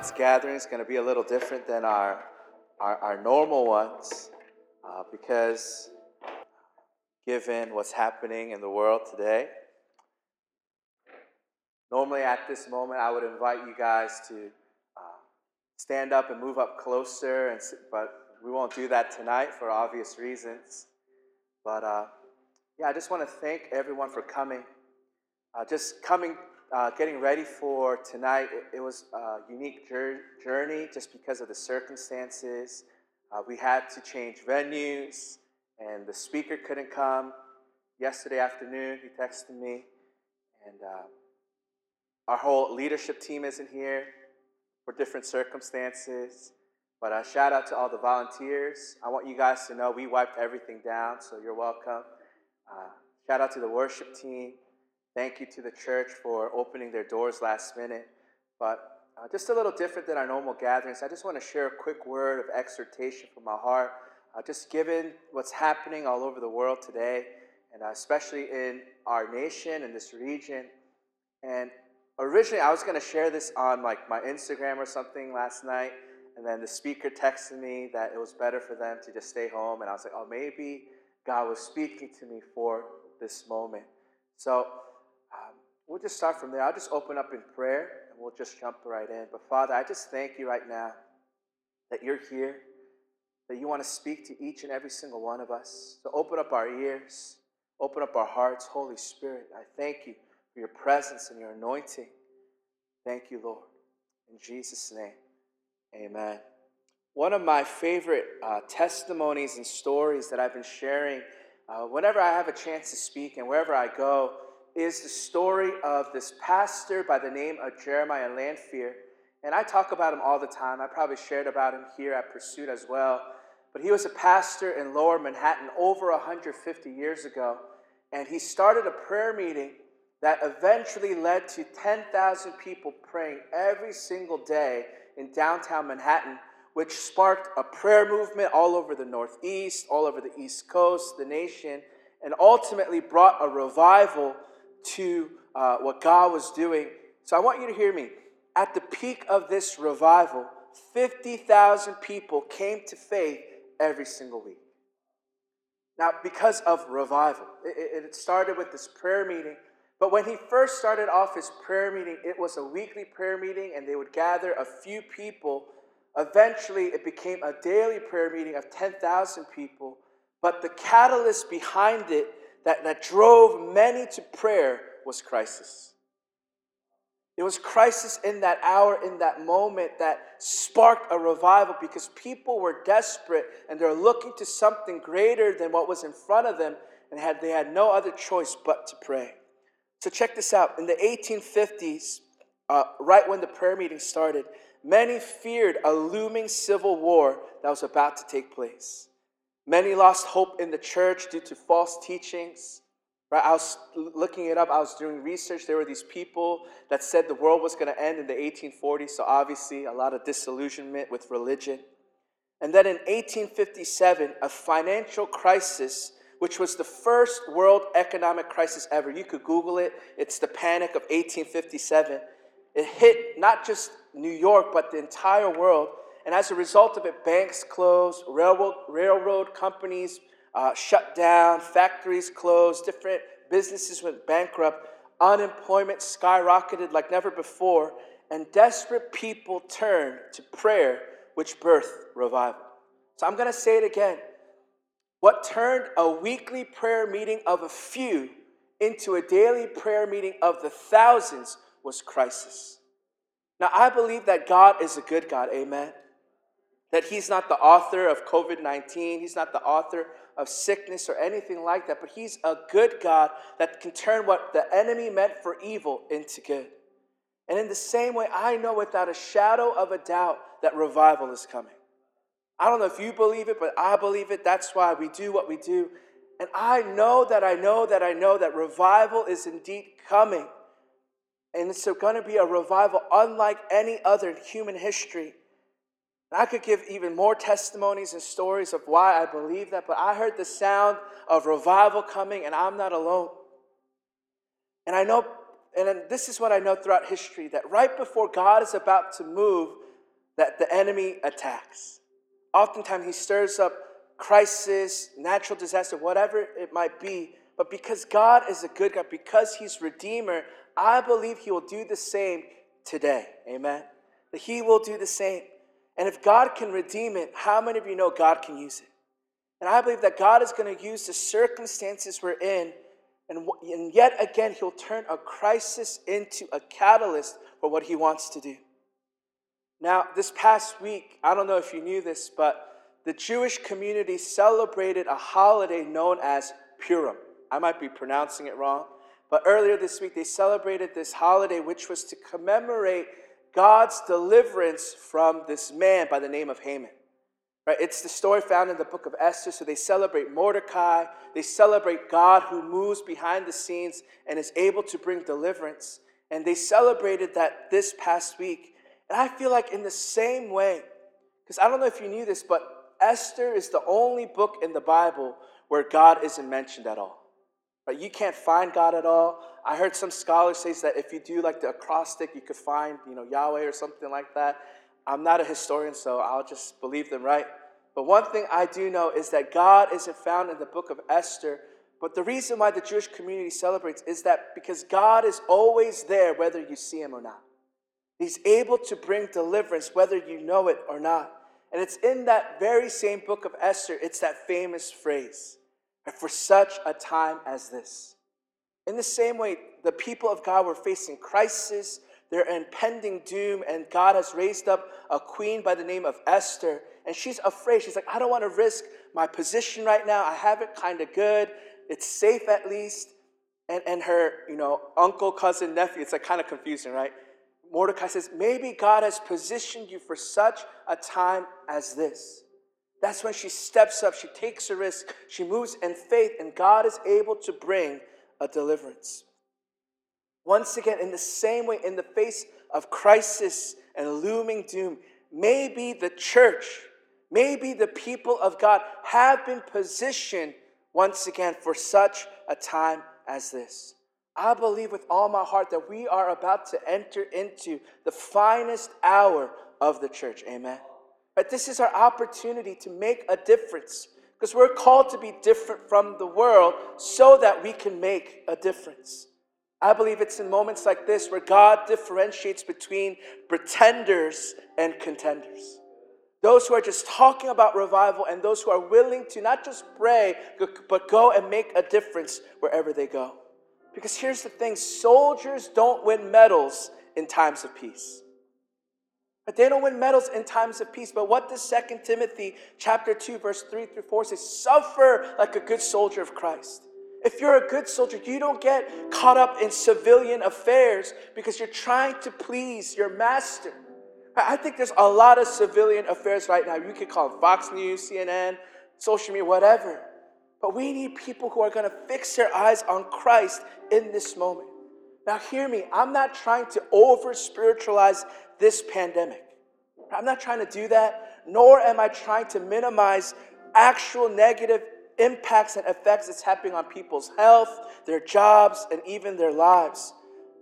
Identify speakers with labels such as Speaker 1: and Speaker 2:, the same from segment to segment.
Speaker 1: month's gathering is going to be a little different than our, our, our normal ones uh, because, given what's happening in the world today, normally at this moment I would invite you guys to uh, stand up and move up closer, and, but we won't do that tonight for obvious reasons. But uh, yeah, I just want to thank everyone for coming. Uh, just coming uh, getting ready for tonight, it, it, was a unique journey just because of the circumstances. Uh, we had to change venues, and the speaker couldn't come. Yesterday afternoon, he texted me, and uh, our whole leadership team isn't here for different circumstances. But uh, shout out to all the volunteers. I want you guys to know we wiped everything down, so you're welcome. Uh, shout out to the worship team. Thank you to the church for opening their doors last minute. But uh, just a little different than our normal gatherings, I just want to share a quick word of exhortation from my heart. Uh, just given what's happening all over the world today, and uh, especially in our nation and this region. And originally, I was going to share this on like my Instagram or something last night, and then the speaker texted me that it was better for them to just stay home. And I was like, oh, maybe God was speaking to me for this moment. So We'll just start from there. I'll just open up in prayer and we'll just jump right in. But Father, I just thank you right now that you're here, that you want to speak to each and every single one of us. So open up our ears, open up our hearts. Holy Spirit, I thank you for your presence and your anointing. Thank you, Lord. In Jesus' name, amen. One of my favorite uh, testimonies and stories that I've been sharing uh, whenever I have a chance to speak and wherever I go is the story of this pastor by the name of Jeremiah Lanphier. And I talk about him all the time. I probably shared about him here at Pursuit as well. But he was a pastor in lower Manhattan over 150 years ago. And he started a prayer meeting that eventually led to 10,000 people praying every single day in downtown Manhattan, which sparked a prayer movement all over the Northeast, all over the East Coast, the nation, and ultimately brought a revival to uh, what God was doing. So I want you to hear me. At the peak of this revival, 50,000 people came to faith every single week. Now, because of revival, it, it started with this prayer meeting. But when he first started off his prayer meeting, it was a weekly prayer meeting, and they would gather a few people. Eventually, it became a daily prayer meeting of 10,000 people. But the catalyst behind it that, that drove many to prayer was crisis. It was crisis in that hour, in that moment, that sparked a revival because people were desperate and they're looking to something greater than what was in front of them, and had, they had no other choice but to pray. So, check this out. In the 1850s, uh, right when the prayer meeting started, many feared a looming civil war that was about to take place. Many lost hope in the church due to false teachings. Right? I was looking it up, I was doing research. There were these people that said the world was going to end in the 1840s, so obviously a lot of disillusionment with religion. And then in 1857, a financial crisis, which was the first world economic crisis ever. You could Google it, it's the Panic of 1857. It hit not just New York, but the entire world. And as a result of it, banks closed, railroad, railroad companies uh, shut down, factories closed, different businesses went bankrupt, unemployment skyrocketed like never before, and desperate people turned to prayer, which birthed revival. So I'm going to say it again. What turned a weekly prayer meeting of a few into a daily prayer meeting of the thousands was crisis. Now, I believe that God is a good God, amen. That he's not the author of COVID 19, he's not the author of sickness or anything like that, but he's a good God that can turn what the enemy meant for evil into good. And in the same way, I know without a shadow of a doubt that revival is coming. I don't know if you believe it, but I believe it. That's why we do what we do. And I know that I know that I know that revival is indeed coming. And it's going to be a revival unlike any other in human history. And I could give even more testimonies and stories of why I believe that, but I heard the sound of revival coming, and I'm not alone. And I know, and this is what I know throughout history that right before God is about to move, that the enemy attacks. Oftentimes, he stirs up crisis, natural disaster, whatever it might be. But because God is a good God, because He's Redeemer, I believe He will do the same today. Amen. That He will do the same. And if God can redeem it, how many of you know God can use it? And I believe that God is going to use the circumstances we're in, and, and yet again, He'll turn a crisis into a catalyst for what He wants to do. Now, this past week, I don't know if you knew this, but the Jewish community celebrated a holiday known as Purim. I might be pronouncing it wrong, but earlier this week they celebrated this holiday, which was to commemorate God's deliverance from this man by the name of Haman. Right? It's the story found in the book of Esther. So they celebrate Mordecai, they celebrate God who moves behind the scenes and is able to bring deliverance. And they celebrated that this past week. And I feel like, in the same way, because I don't know if you knew this, but Esther is the only book in the Bible where God isn't mentioned at all. Right? You can't find God at all. I heard some scholars say that if you do like the acrostic, you could find, you know, Yahweh or something like that. I'm not a historian, so I'll just believe them, right? But one thing I do know is that God isn't found in the book of Esther. But the reason why the Jewish community celebrates is that because God is always there, whether you see him or not. He's able to bring deliverance, whether you know it or not. And it's in that very same book of Esther, it's that famous phrase for such a time as this. In the same way, the people of God were facing crisis, their impending doom, and God has raised up a queen by the name of Esther. And she's afraid. She's like, I don't want to risk my position right now. I have it kind of good. It's safe at least. And, and her, you know, uncle, cousin, nephew, it's like kind of confusing, right? Mordecai says, maybe God has positioned you for such a time as this. That's when she steps up, she takes a risk, she moves in faith, and God is able to bring a deliverance. Once again, in the same way, in the face of crisis and looming doom, maybe the church, maybe the people of God have been positioned once again for such a time as this. I believe with all my heart that we are about to enter into the finest hour of the church. Amen. But this is our opportunity to make a difference because we're called to be different from the world so that we can make a difference. I believe it's in moments like this where God differentiates between pretenders and contenders. Those who are just talking about revival and those who are willing to not just pray, but go and make a difference wherever they go. Because here's the thing soldiers don't win medals in times of peace. But they don't win medals in times of peace. But what does 2 Timothy chapter 2, verse 3 through 4 say? Suffer like a good soldier of Christ. If you're a good soldier, you don't get caught up in civilian affairs because you're trying to please your master. I think there's a lot of civilian affairs right now. You could call them Fox News, CNN, social media, whatever. But we need people who are going to fix their eyes on Christ in this moment. Now, hear me. I'm not trying to over spiritualize this pandemic. I'm not trying to do that, nor am I trying to minimize actual negative impacts and effects that's happening on people's health, their jobs, and even their lives.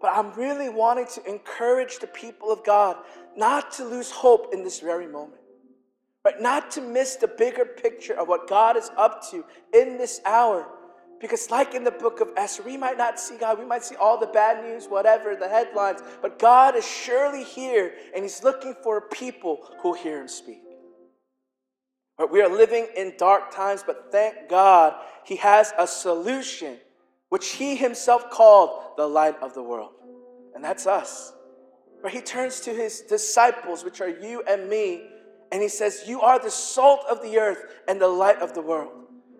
Speaker 1: But I'm really wanting to encourage the people of God not to lose hope in this very moment. But not to miss the bigger picture of what God is up to in this hour. Because, like in the book of Esther, we might not see God, we might see all the bad news, whatever, the headlines, but God is surely here and He's looking for people who hear Him speak. But we are living in dark times, but thank God He has a solution, which He Himself called the light of the world. And that's us. Where He turns to His disciples, which are you and me, and he says, You are the salt of the earth and the light of the world.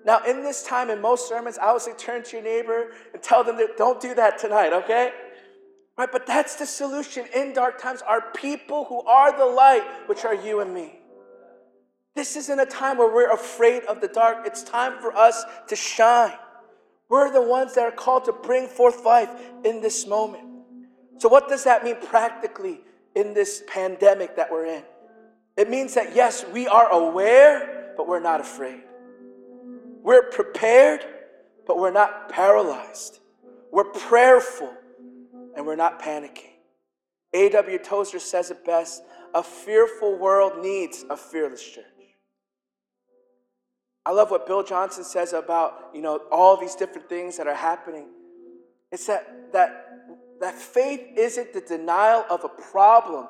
Speaker 1: Now, in this time, in most sermons, I would say turn to your neighbor and tell them that don't do that tonight, okay? Right, but that's the solution in dark times are people who are the light, which are you and me. This isn't a time where we're afraid of the dark. It's time for us to shine. We're the ones that are called to bring forth life in this moment. So, what does that mean practically in this pandemic that we're in? It means that, yes, we are aware, but we're not afraid. We're prepared, but we're not paralyzed. We're prayerful, and we're not panicking. A.W. Tozer says it best a fearful world needs a fearless church. I love what Bill Johnson says about, you know, all these different things that are happening. It's that that that faith isn't the denial of a problem.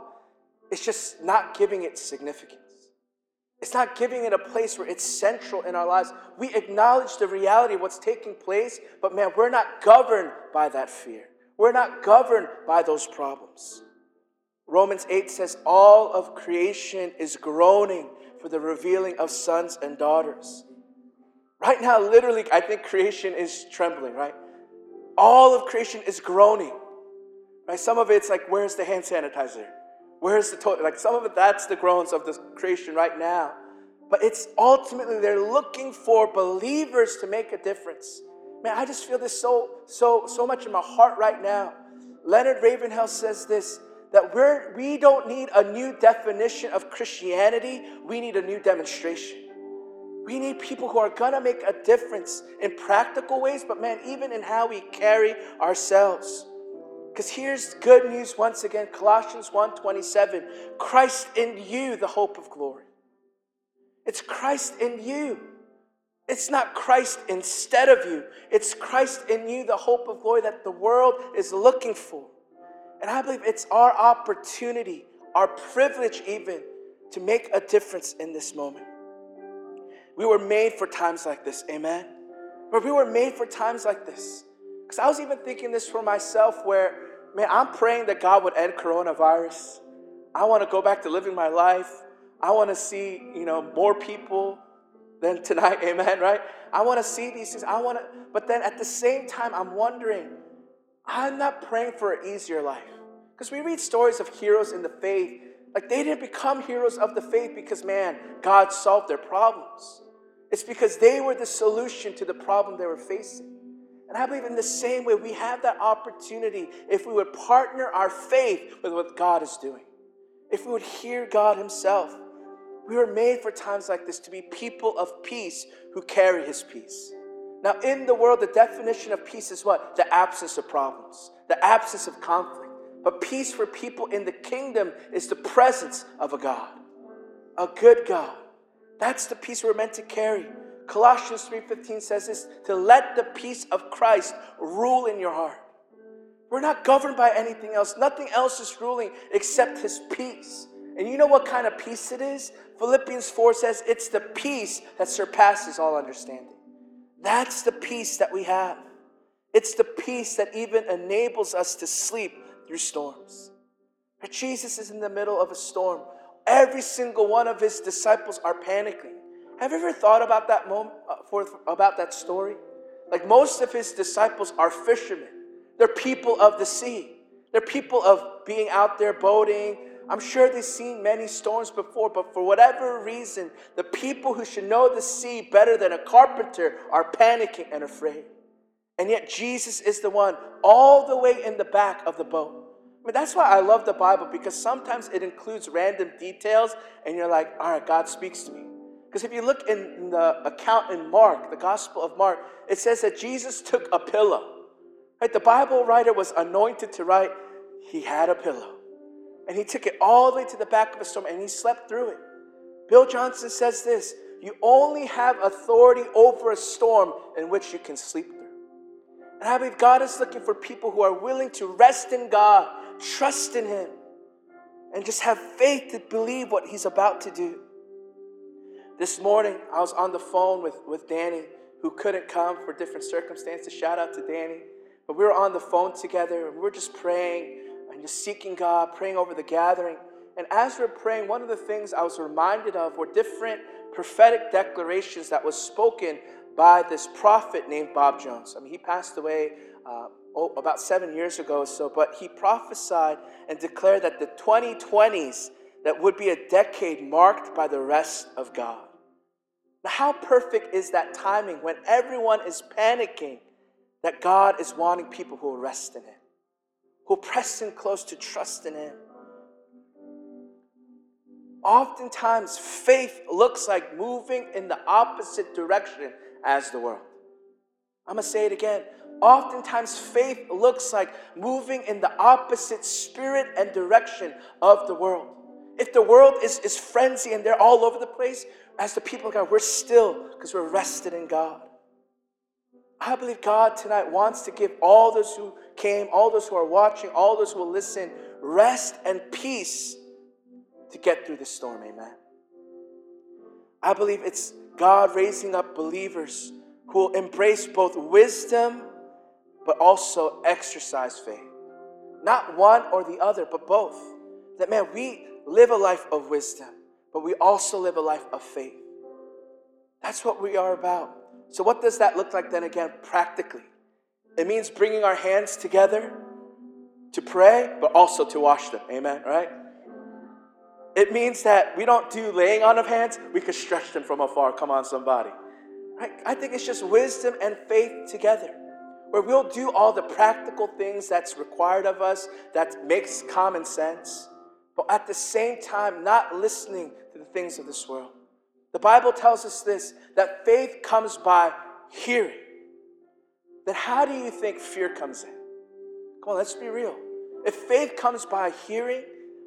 Speaker 1: It's just not giving it significance. It's not giving it a place where it's central in our lives. We acknowledge the reality of what's taking place, but man, we're not governed by that fear. We're not governed by those problems. Romans 8 says, All of creation is groaning for the revealing of sons and daughters. Right now, literally, I think creation is trembling, right? All of creation is groaning. Right? Some of it's like, where's the hand sanitizer? Where's the toilet? Like some of it, that's the groans of the creation right now. But it's ultimately they're looking for believers to make a difference. Man, I just feel this so, so, so much in my heart right now. Leonard Ravenhill says this that we're, we don't need a new definition of Christianity, we need a new demonstration. We need people who are gonna make a difference in practical ways, but man, even in how we carry ourselves. Because here's good news once again, Colossians 1:27. Christ in you, the hope of glory. It's Christ in you. It's not Christ instead of you. It's Christ in you, the hope of glory that the world is looking for. And I believe it's our opportunity, our privilege even, to make a difference in this moment. We were made for times like this, amen? But we were made for times like this. Because I was even thinking this for myself where, man, I'm praying that God would end coronavirus. I want to go back to living my life. I want to see, you know, more people than tonight, amen, right? I want to see these things. I want to, but then at the same time, I'm wondering, I'm not praying for an easier life. Because we read stories of heroes in the faith. Like they didn't become heroes of the faith because, man, God solved their problems. It's because they were the solution to the problem they were facing. And I believe in the same way, we have that opportunity if we would partner our faith with what God is doing. If we would hear God Himself. We were made for times like this to be people of peace who carry His peace. Now, in the world, the definition of peace is what? The absence of problems, the absence of conflict. But peace for people in the kingdom is the presence of a God, a good God. That's the peace we're meant to carry. Colossians 3:15 says this to let the peace of Christ rule in your heart. We're not governed by anything else. Nothing else is ruling except his peace. And you know what kind of peace it is? Philippians 4 says it's the peace that surpasses all understanding. That's the peace that we have. It's the peace that even enables us to sleep through storms. But Jesus is in the middle of a storm. Every single one of his disciples are panicking. Have you ever thought about that moment, uh, for, about that story? Like most of his disciples are fishermen. They're people of the sea. They're people of being out there boating. I'm sure they've seen many storms before, but for whatever reason, the people who should know the sea better than a carpenter are panicking and afraid. And yet, Jesus is the one all the way in the back of the boat. I mean, that's why I love the Bible because sometimes it includes random details, and you're like, all right, God speaks to me. Because if you look in the account in Mark, the Gospel of Mark, it says that Jesus took a pillow. Right? The Bible writer was anointed to write, he had a pillow. And he took it all the way to the back of a storm and he slept through it. Bill Johnson says this you only have authority over a storm in which you can sleep through. And I believe God is looking for people who are willing to rest in God, trust in Him, and just have faith to believe what He's about to do. This morning, I was on the phone with, with Danny, who couldn't come for different circumstances. Shout out to Danny. But we were on the phone together and we were just praying and just seeking God, praying over the gathering. And as we're praying, one of the things I was reminded of were different prophetic declarations that was spoken by this prophet named Bob Jones. I mean, he passed away uh, oh, about seven years ago or so, but he prophesied and declared that the 2020s that would be a decade marked by the rest of God. How perfect is that timing when everyone is panicking that God is wanting people who will rest in Him, who press in close to trust in Him? Oftentimes, faith looks like moving in the opposite direction as the world. I'm to say it again. Oftentimes, faith looks like moving in the opposite spirit and direction of the world. If the world is, is frenzy and they're all over the place, as the people of God, we're still because we're rested in God. I believe God tonight wants to give all those who came, all those who are watching, all those who will listen, rest and peace to get through the storm. Amen. I believe it's God raising up believers who will embrace both wisdom but also exercise faith. Not one or the other, but both. That man, we live a life of wisdom, but we also live a life of faith. That's what we are about. So, what does that look like then again, practically? It means bringing our hands together to pray, but also to wash them. Amen, right? It means that we don't do laying on of hands, we can stretch them from afar. Come on, somebody. Right? I think it's just wisdom and faith together. Where we'll do all the practical things that's required of us, that makes common sense, but at the same time, not listening to the things of this world. The Bible tells us this that faith comes by hearing. Then how do you think fear comes in? Come on, let's be real. If faith comes by hearing,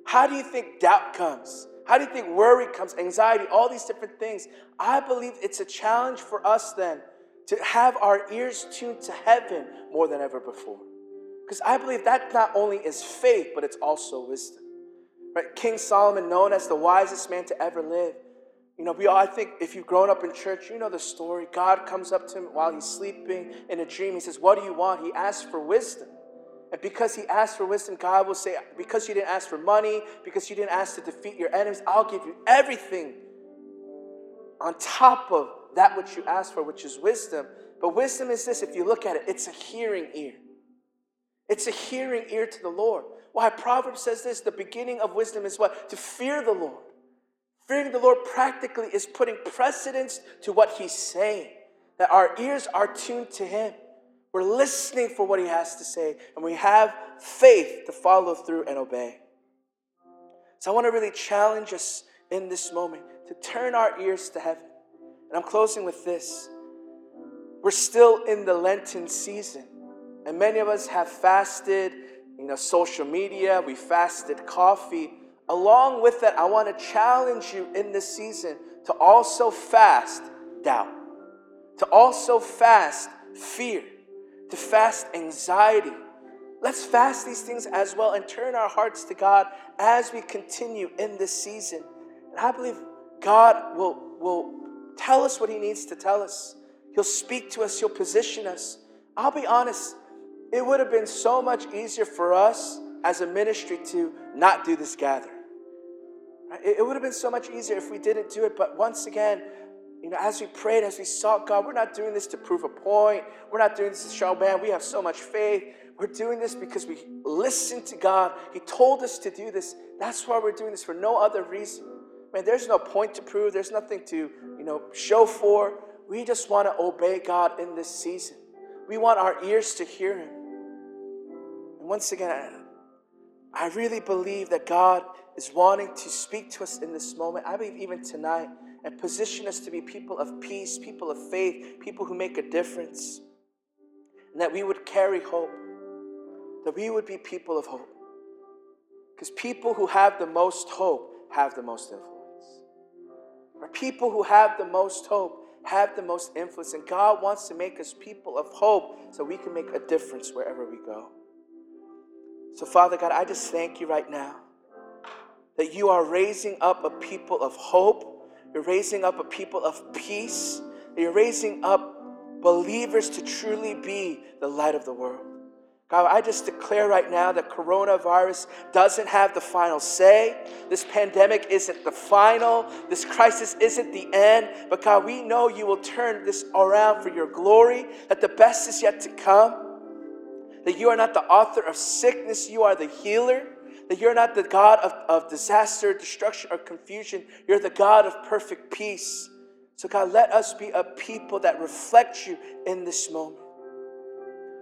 Speaker 1: how do you think doubt comes? How do you think worry comes, anxiety, all these different things? I believe it's a challenge for us then to have our ears tuned to heaven more than ever before. Because I believe that not only is faith, but it's also wisdom. Right? King Solomon, known as the wisest man to ever live, you know, we all, I think if you've grown up in church, you know the story. God comes up to him while he's sleeping in a dream. He says, What do you want? He asks for wisdom. And because he asked for wisdom, God will say, Because you didn't ask for money, because you didn't ask to defeat your enemies, I'll give you everything on top of that which you asked for, which is wisdom. But wisdom is this if you look at it, it's a hearing ear. It's a hearing ear to the Lord. Why? Proverbs says this the beginning of wisdom is what? To fear the Lord. Fearing the Lord practically is putting precedence to what He's saying, that our ears are tuned to Him. We're listening for what He has to say, and we have faith to follow through and obey. So I want to really challenge us in this moment to turn our ears to heaven. And I'm closing with this. We're still in the Lenten season, and many of us have fasted, you know, social media, we fasted coffee. Along with that, I want to challenge you in this season to also fast doubt, to also fast fear, to fast anxiety. Let's fast these things as well and turn our hearts to God as we continue in this season. And I believe God will, will tell us what He needs to tell us. He'll speak to us, He'll position us. I'll be honest, it would have been so much easier for us as a ministry to not do this gathering. It, would have been so much easier if we didn't do it, but once again, you know, as we prayed, as we sought God, we're not doing this to prove a point. We're not doing this to show, man, we have so much faith. We're doing this because we listened to God. He told us to do this. That's why we're doing this for no other reason. Man, there's no point to prove. There's nothing to, you know, show for. We just want to obey God in this season. We want our ears to hear Him. Once again, I really believe that God is wanting to speak to us in this moment. I believe even tonight and position us to be people of peace, people of faith, people who make a difference. And that we would carry hope, that we would be people of hope. Because people who have the most hope have the most influence. Or people who have the most hope have the most influence. And God wants to make us people of hope so we can make a difference wherever we go. So, Father God, I just thank you right now that you are raising up a people of hope. You're raising up a people of peace. You're raising up believers to truly be the light of the world. God, I just declare right now that coronavirus doesn't have the final say. This pandemic isn't the final. This crisis isn't the end. But God, we know you will turn this around for your glory, that the best is yet to come. That you are not the author of sickness, you are the healer. That you're not the God of, of disaster, destruction, or confusion. You're the God of perfect peace. So, God, let us be a people that reflect you in this moment.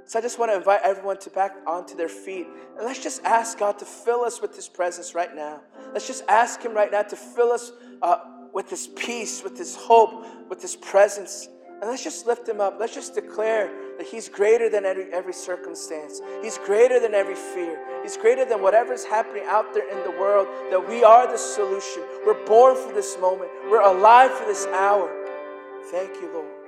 Speaker 1: So I just want to invite everyone to back onto their feet. And let's just ask God to fill us with His presence right now. Let's just ask Him right now to fill us uh, with His peace, with His hope, with His presence. And let's just lift Him up. Let's just declare that He's greater than every, every circumstance. He's greater than every fear. He's greater than whatever's happening out there in the world, that we are the solution. We're born for this moment, we're alive for this hour. Thank you, Lord.